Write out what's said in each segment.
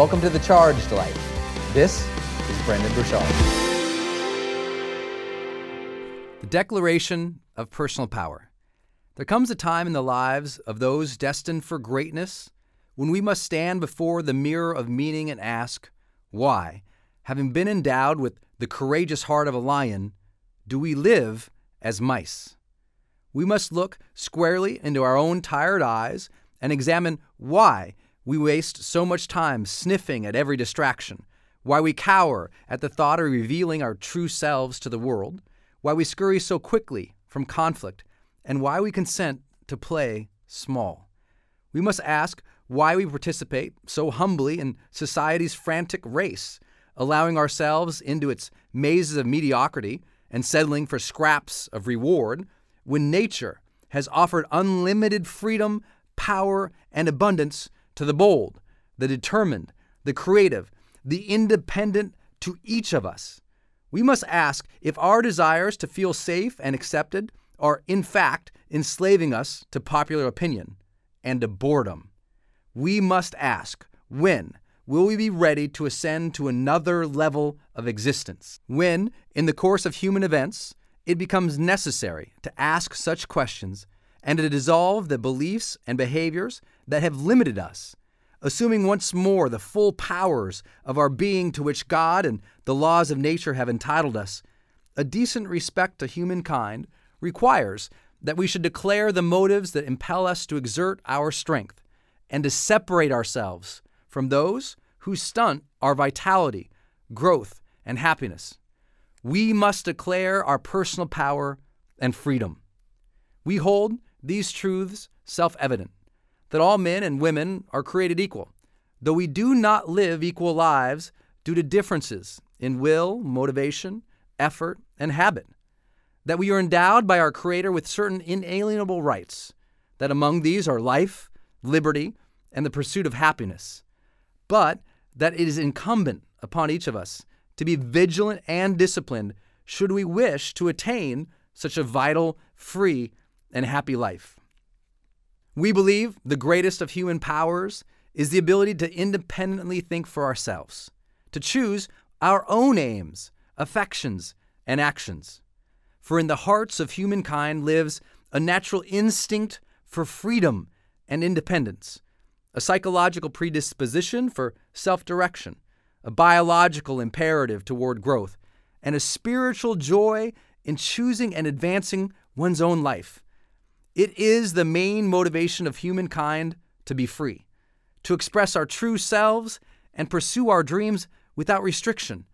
Welcome to the Charged Life. This is Brendon Burchard. The Declaration of Personal Power. There comes a time in the lives of those destined for greatness when we must stand before the mirror of meaning and ask, why, having been endowed with the courageous heart of a lion, do we live as mice? We must look squarely into our own tired eyes and examine why we waste so much time sniffing at every distraction, why we cower at the thought of revealing our true selves to the world, why we scurry so quickly from conflict, and why we consent to play small. We must ask why we participate so humbly in society's frantic race, allowing ourselves into its mazes of mediocrity and settling for scraps of reward when nature has offered unlimited freedom, power, and abundance to the bold, the determined, the creative, the independent to each of us. We must ask if our desires to feel safe and accepted are, in fact, enslaving us to popular opinion and to boredom. We must ask when will we be ready to ascend to another level of existence? When, in the course of human events, it becomes necessary to ask such questions and to dissolve the beliefs and behaviors that have limited us, assuming once more the full powers of our being to which God and the laws of nature have entitled us, a decent respect to humankind requires that we should declare the motives that impel us to exert our strength and to separate ourselves from those who stunt our vitality, growth, and happiness. We must declare our personal power and freedom. We hold these truths self evident that all men and women are created equal, though we do not live equal lives due to differences in will, motivation, effort, and habit. That we are endowed by our Creator with certain inalienable rights, that among these are life, liberty, and the pursuit of happiness, but that it is incumbent upon each of us to be vigilant and disciplined should we wish to attain such a vital, free, and happy life. We believe the greatest of human powers is the ability to independently think for ourselves, to choose our own aims, affections, and actions. For in the hearts of humankind lives a natural instinct for freedom and independence, a psychological predisposition for self direction, a biological imperative toward growth, and a spiritual joy in choosing and advancing one's own life. It is the main motivation of humankind to be free, to express our true selves and pursue our dreams without restriction,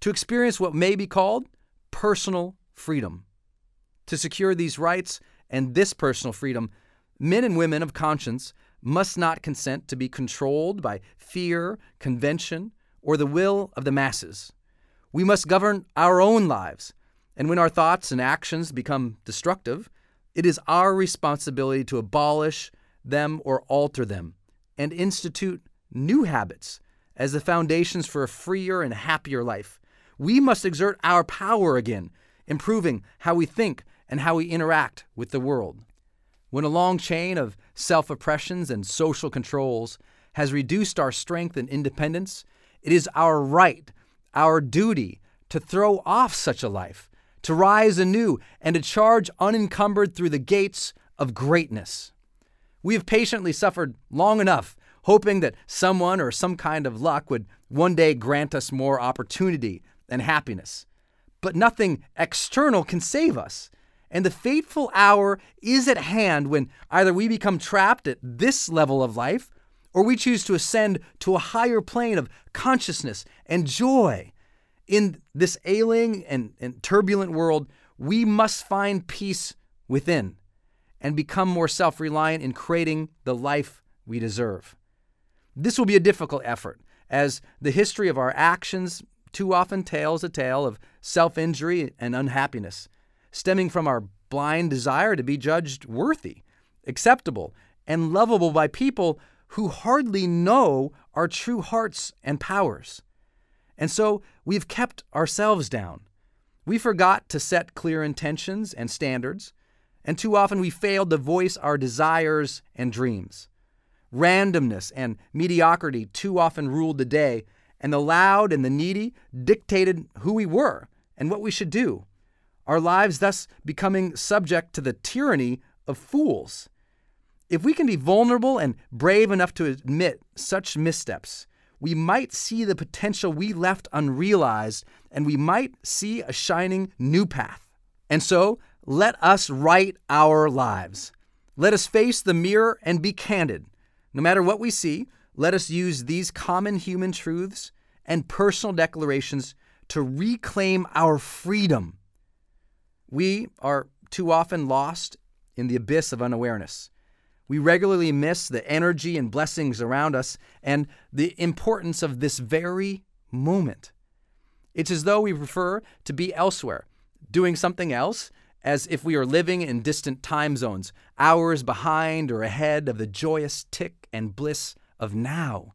to experience what may be called personal freedom. To secure these rights and this personal freedom, men and women of conscience must not consent to be controlled by fear, convention, or the will of the masses. We must govern our own lives, and when our thoughts and actions become destructive, it is our responsibility to abolish them or alter them and institute new habits as the foundations for a freer and happier life. We must exert our power again, improving how we think and how we interact with the world. When a long chain of self oppressions and social controls has reduced our strength and independence, it is our right, our duty, to throw off such a life, to rise anew, and to charge unencumbered through the gates of greatness. We have patiently suffered long enough, hoping that someone or some kind of luck would one day grant us more opportunity and happiness. But nothing external can save us. And the fateful hour is at hand when either we become trapped at this level of life or we choose to ascend to a higher plane of consciousness and joy. In this ailing and, and turbulent world, we must find peace within and become more self reliant in creating the life we deserve. This will be a difficult effort, as the history of our actions too often tells a tale of self injury and unhappiness stemming from our blind desire to be judged worthy, acceptable, and lovable by people who hardly know our true hearts and powers. And so we've kept ourselves down. We forgot to set clear intentions and standards, and too often we failed to voice our desires and dreams. Randomness and mediocrity too often ruled the day, and the loud and the needy dictated who we were and what we should do our lives thus becoming subject to the tyranny of fools. If we can be vulnerable and brave enough to admit such missteps, we might see the potential we left unrealized and we might see a shining new path. And so, let us write our lives. Let us face the mirror and be candid. No matter what we see, let us use these common human truths and personal declarations to reclaim our freedom we are too often lost in the abyss of unawareness. We regularly miss the energy and blessings around us and the importance of this very moment. It's as though we prefer to be elsewhere, doing something else, as if we are living in distant time zones, hours behind or ahead of the joyous tick and bliss of now.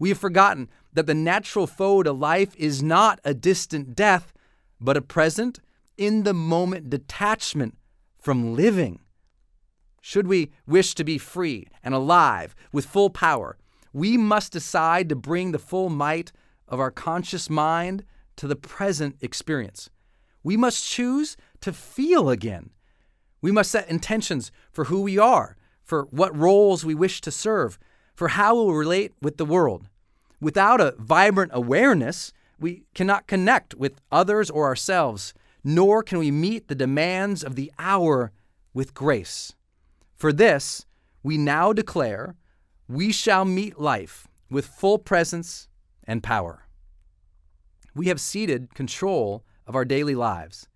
We have forgotten that the natural foe to life is not a distant death, but a present in the moment detachment from living. Should we wish to be free and alive with full power, we must decide to bring the full might of our conscious mind to the present experience. We must choose to feel again. We must set intentions for who we are, for what roles we wish to serve, for how we'll relate with the world. Without a vibrant awareness, we cannot connect with others or ourselves, nor can we meet the demands of the hour with grace. For this, we now declare we shall meet life with full presence and power. We have ceded control of our daily lives.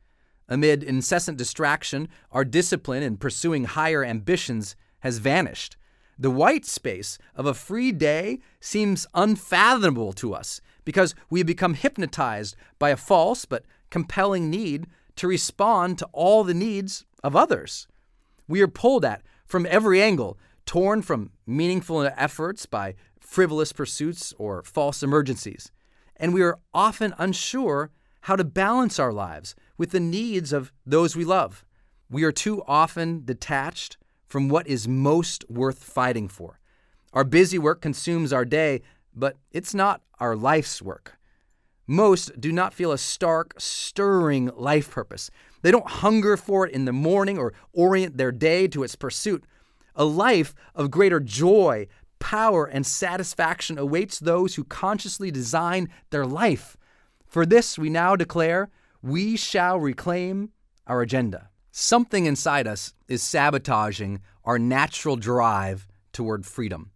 Amid incessant distraction, our discipline in pursuing higher ambitions has vanished. The white space of a free day seems unfathomable to us because we have become hypnotized by a false but compelling need to respond to all the needs of others. We are pulled at from every angle, torn from meaningful efforts by frivolous pursuits or false emergencies. And we are often unsure how to balance our lives with the needs of those we love. We are too often detached from what is most worth fighting for. Our busy work consumes our day, but it's not our life's work. Most do not feel a stark, stirring life purpose. They don't hunger for it in the morning or orient their day to its pursuit. A life of greater joy, power, and satisfaction awaits those who consciously design their life. For this, we now declare we shall reclaim our agenda. Something inside us is sabotaging our natural drive toward freedom.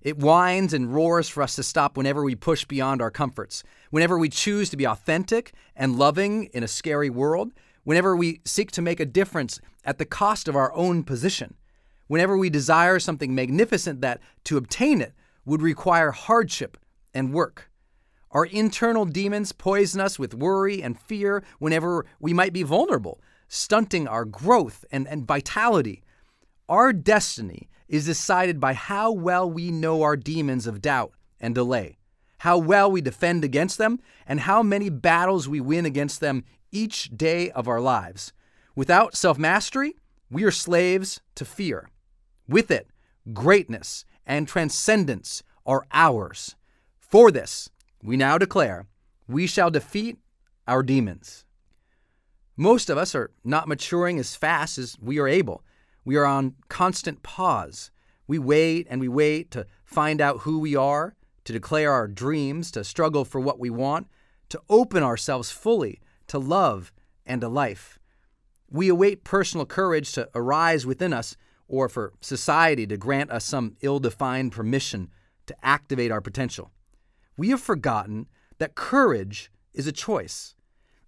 It whines and roars for us to stop whenever we push beyond our comforts, whenever we choose to be authentic and loving in a scary world, whenever we seek to make a difference at the cost of our own position, whenever we desire something magnificent that, to obtain it, would require hardship and work. Our internal demons poison us with worry and fear whenever we might be vulnerable, stunting our growth and, and vitality. Our destiny is decided by how well we know our demons of doubt and delay, how well we defend against them, and how many battles we win against them each day of our lives. Without self mastery, we are slaves to fear. With it, greatness and transcendence are ours. For this, we now declare we shall defeat our demons. Most of us are not maturing as fast as we are able. We are on constant pause. We wait and we wait to find out who we are, to declare our dreams, to struggle for what we want, to open ourselves fully to love and to life. We await personal courage to arise within us or for society to grant us some ill defined permission to activate our potential. We have forgotten that courage is a choice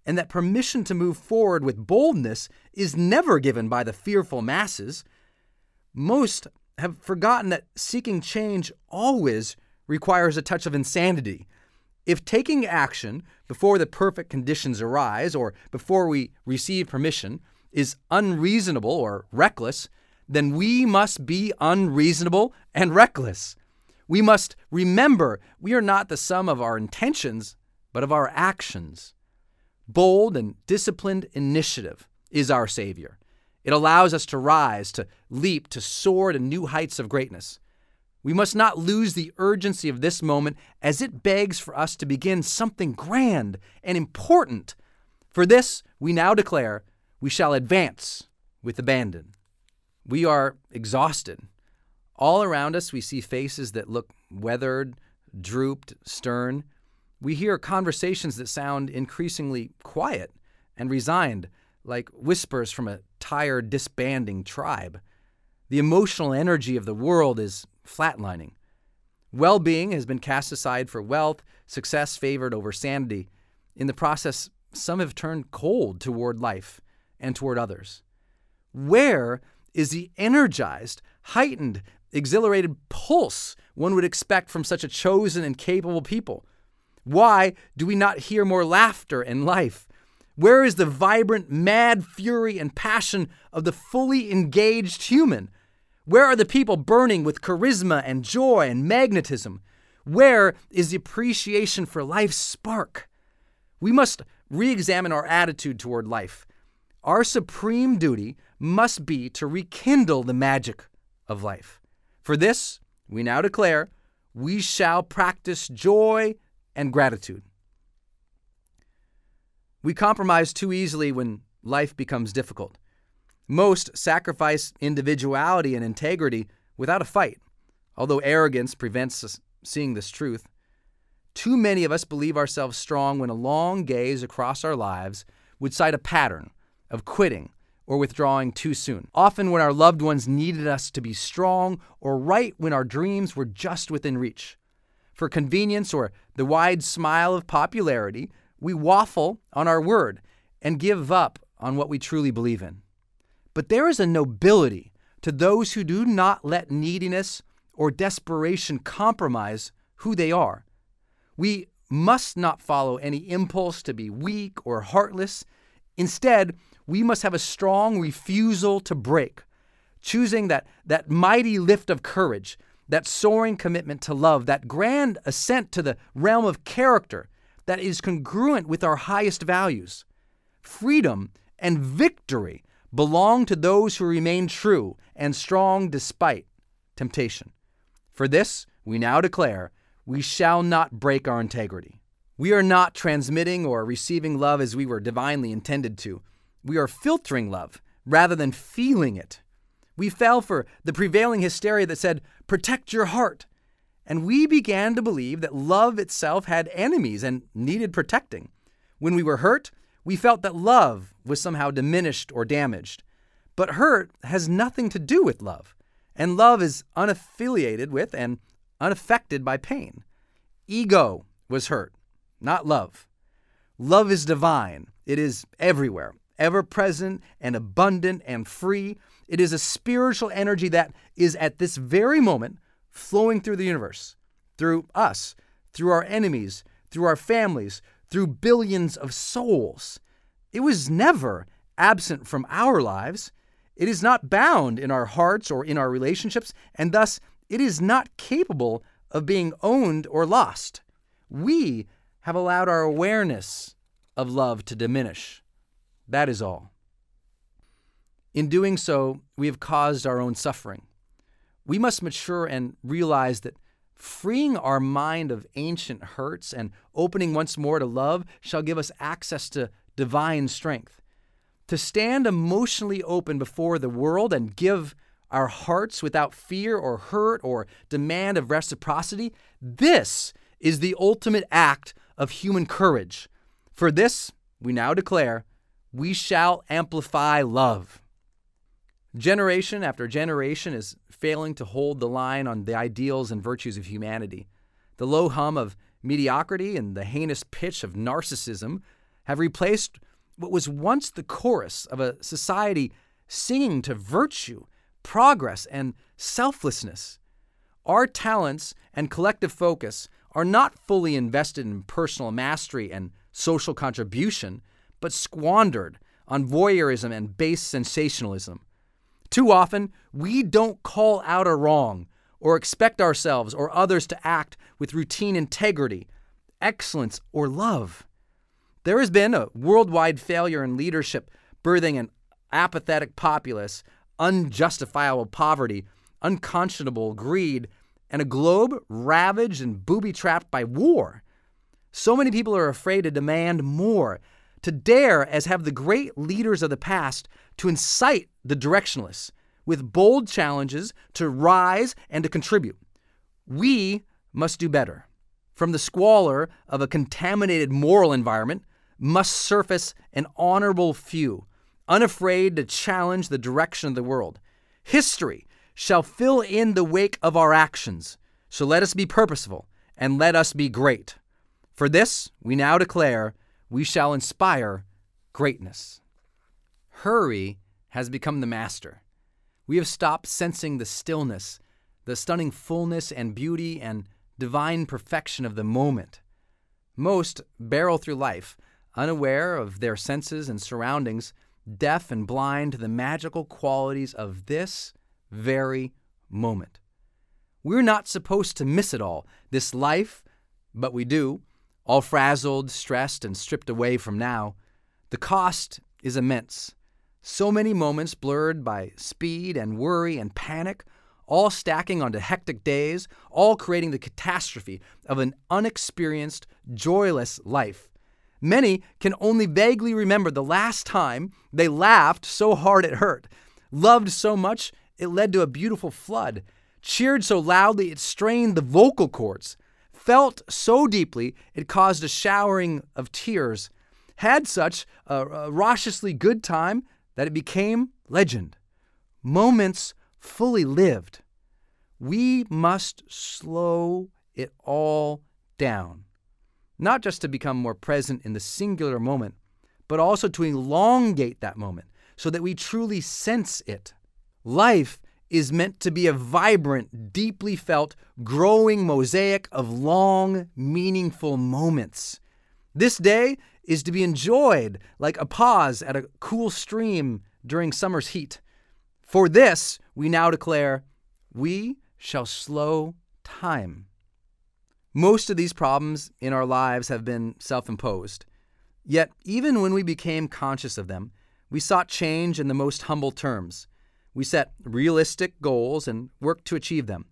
and that permission to move forward with boldness is never given by the fearful masses. Most have forgotten that seeking change always requires a touch of insanity. If taking action before the perfect conditions arise or before we receive permission is unreasonable or reckless, then we must be unreasonable and reckless. We must remember we are not the sum of our intentions, but of our actions. Bold and disciplined initiative is our Savior. It allows us to rise, to leap, to soar to new heights of greatness. We must not lose the urgency of this moment as it begs for us to begin something grand and important. For this, we now declare we shall advance with abandon. We are exhausted. All around us, we see faces that look weathered, drooped, stern. We hear conversations that sound increasingly quiet and resigned, like whispers from a tired, disbanding tribe. The emotional energy of the world is flatlining. Well being has been cast aside for wealth, success favored over sanity. In the process, some have turned cold toward life and toward others. Where is the energized, heightened, exhilarated pulse one would expect from such a chosen and capable people? Why do we not hear more laughter and life? Where is the vibrant, mad fury and passion of the fully engaged human? Where are the people burning with charisma and joy and magnetism? Where is the appreciation for life's spark? We must re examine our attitude toward life. Our supreme duty must be to rekindle the magic of life. For this, we now declare we shall practice joy and gratitude. We compromise too easily when life becomes difficult. Most sacrifice individuality and integrity without a fight. although arrogance prevents us seeing this truth. Too many of us believe ourselves strong when a long gaze across our lives would cite a pattern of quitting or withdrawing too soon. Often, when our loved ones needed us to be strong, or right when our dreams were just within reach. For convenience or the wide smile of popularity, we waffle on our word and give up on what we truly believe in. But there is a nobility to those who do not let neediness or desperation compromise who they are. We must not follow any impulse to be weak or heartless. Instead, we must have a strong refusal to break, choosing that, that mighty lift of courage, that soaring commitment to love, that grand ascent to the realm of character that is congruent with our highest values. Freedom and victory belong to those who remain true and strong despite temptation. For this, we now declare, we shall not break our integrity. We are not transmitting or receiving love as we were divinely intended to. We are filtering love rather than feeling it. We fell for the prevailing hysteria that said, protect your heart. And we began to believe that love itself had enemies and needed protecting. When we were hurt, we felt that love was somehow diminished or damaged. But hurt has nothing to do with love, and love is unaffiliated with and unaffected by pain. Ego was hurt, not love. Love is divine, it is everywhere, ever present and abundant and free. It is a spiritual energy that is at this very moment flowing through the universe, through us, through our enemies, through our families, through billions of souls. It was never absent from our lives. It is not bound in our hearts or in our relationships, and thus it is not capable of being owned or lost. We have allowed our awareness of love to diminish. That is all. In doing so, we have caused our own suffering. We must mature and realize that freeing our mind of ancient hurts and opening once more to love shall give us access to divine strength. To stand emotionally open before the world and give our hearts without fear or hurt or demand of reciprocity, this is the ultimate act of human courage. For this, we now declare, we shall amplify love. Generation after generation is failing to hold the line on the ideals and virtues of humanity. The low hum of mediocrity and the heinous pitch of narcissism have replaced what was once the chorus of a society singing to virtue, progress, and selflessness. Our talents and collective focus are not fully invested in personal mastery and social contribution, but squandered on voyeurism and base sensationalism. Too often, we don't call out a wrong or expect ourselves or others to act with routine integrity, excellence, or love. There has been a worldwide failure in leadership, birthing an apathetic populace, unjustifiable poverty, unconscionable greed, and a globe ravaged and booby trapped by war. So many people are afraid to demand more, to dare, as have the great leaders of the past, to incite the directionless with bold challenges to rise and to contribute. We must do better. From the squalor of a contaminated moral environment must surface an honorable few, unafraid to challenge the direction of the world. History shall fill in the wake of our actions. So let us be purposeful and let us be great. For this we now declare we shall inspire greatness. Hurry has become the master. We have stopped sensing the stillness, the stunning fullness and beauty and divine perfection of the moment. Most barrel through life, unaware of their senses and surroundings, deaf and blind to the magical qualities of this very moment. We're not supposed to miss it all, this life, but we do, all frazzled, stressed, and stripped away from now. The cost is immense. So many moments blurred by speed and worry and panic, all stacking onto hectic days, all creating the catastrophe of an unexperienced, joyless life. Many can only vaguely remember the last time they laughed so hard it hurt, loved so much it led to a beautiful flood, cheered so loudly it strained the vocal cords, felt so deeply it caused a showering of tears, had such a, raucously good time that it became legend. Moments fully lived. We must slow it all down, not just to become more present in the singular moment, but also to elongate that moment so that we truly sense it. Life is meant to be a vibrant, deeply felt, growing mosaic of long, meaningful moments. This day is to be enjoyed like a pause at a cool stream during summer's heat. For this, we now declare, we shall slow time. Most of these problems in our lives have been self imposed. Yet, even when we became conscious of them, we sought change in the most humble terms. We set realistic goals and worked to achieve them.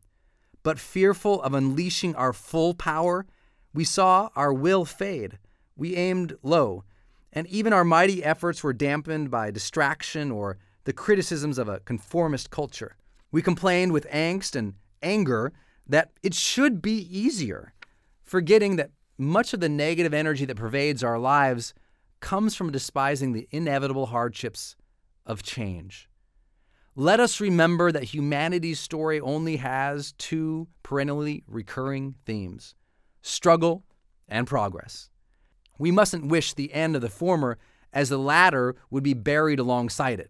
But fearful of unleashing our full power, we saw our will fade. We aimed low, and even our mighty efforts were dampened by distraction or the criticisms of a conformist culture. We complained with angst and anger that it should be easier, forgetting that much of the negative energy that pervades our lives comes from despising the inevitable hardships of change. Let us remember that humanity's story only has two perennially recurring themes struggle and progress. We mustn't wish the end of the former, as the latter would be buried alongside it.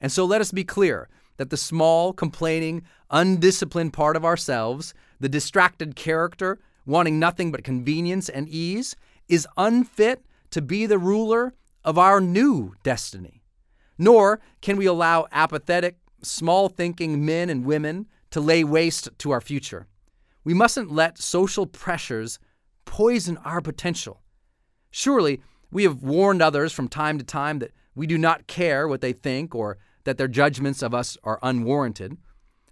And so let us be clear that the small, complaining, undisciplined part of ourselves, the distracted character wanting nothing but convenience and ease, is unfit to be the ruler of our new destiny. Nor can we allow apathetic, small thinking men and women to lay waste to our future. We mustn't let social pressures poison our potential. Surely, we have warned others from time to time that we do not care what they think or that their judgments of us are unwarranted.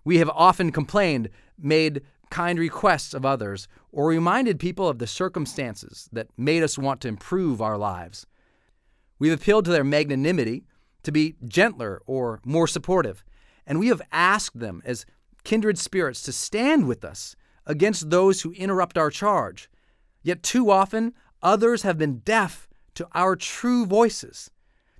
We have often complained, made kind requests of others, or reminded people of the circumstances that made us want to improve our lives. We've appealed to their magnanimity to be gentler or more supportive, and we have asked them as kindred spirits to stand with us against those who interrupt our charge. Yet too often, others have been deaf to our true voices.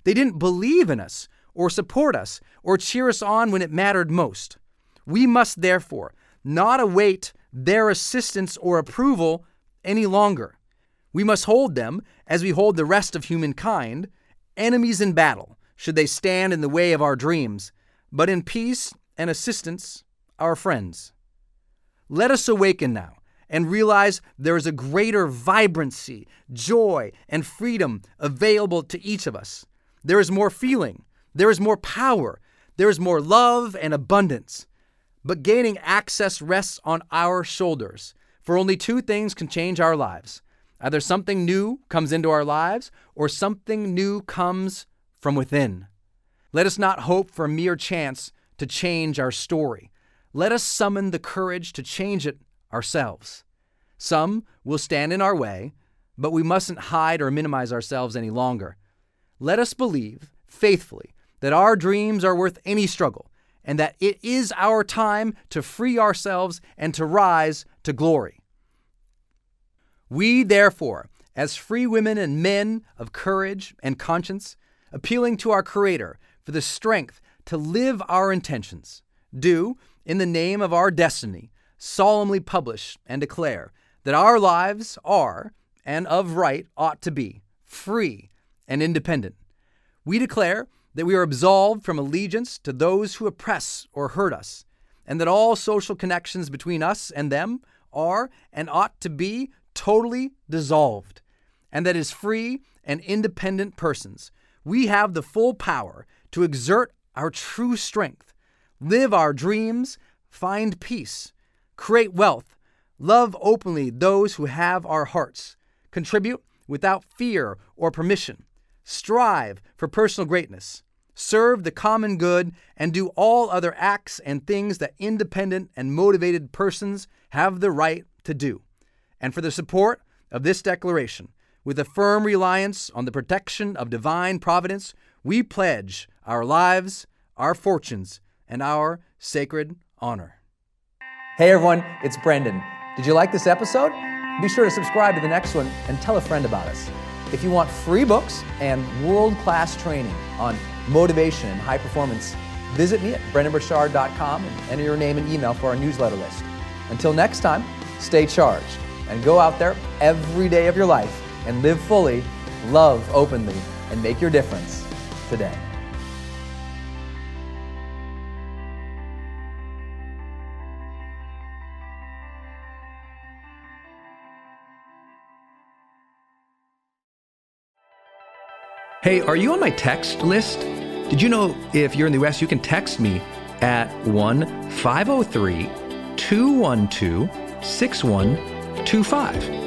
They didn't believe in us or support us or cheer us on when it mattered most. We must therefore not await their assistance or approval any longer. We must hold them, as we hold the rest of humankind, enemies in battle, should they stand in the way of our dreams, but in peace and assistance, our friends. Let us awaken now and realize there is a greater vibrancy, joy, and freedom available to each of us. There is more feeling, there is more power, there is more love and abundance. But gaining access rests on our shoulders. For only two things can change our lives either something new comes into our lives, or something new comes from within. Let us not hope for mere chance to change our story. Let us summon the courage to change it ourselves. Some will stand in our way, but we mustn't hide or minimize ourselves any longer. Let us believe faithfully that our dreams are worth any struggle and that it is our time to free ourselves and to rise to glory. We, therefore, as free women and men of courage and conscience, appealing to our Creator for the strength to live our intentions, do, in the name of our destiny, solemnly publish and declare that our lives are, and of right ought to be, free and independent. We declare that we are absolved from allegiance to those who oppress or hurt us, and that all social connections between us and them are and ought to be totally dissolved, and that as free and independent persons, we have the full power to exert our true strength, live our dreams, find peace, create wealth, love openly those who have our hearts, contribute without fear or permission, strive for personal greatness, serve the common good, and do all other acts and things that independent and motivated persons have the right to do. And for the support of this declaration, with a firm reliance on the protection of divine providence, we pledge our lives, our fortunes, and our sacred honor. Hey everyone, it's Brendon. Did you like this episode? Be sure to subscribe to the next one and tell a friend about us. If you want free books and world class training on motivation and high performance, visit me at brendonburchard.com and enter your name and email for our newsletter list. Until next time, stay charged and go out there every day of your life and live fully, love openly, and make your difference today. Hey, are you on my text list? Did you know if you're in the US, you can text me at 1 503 212 6125.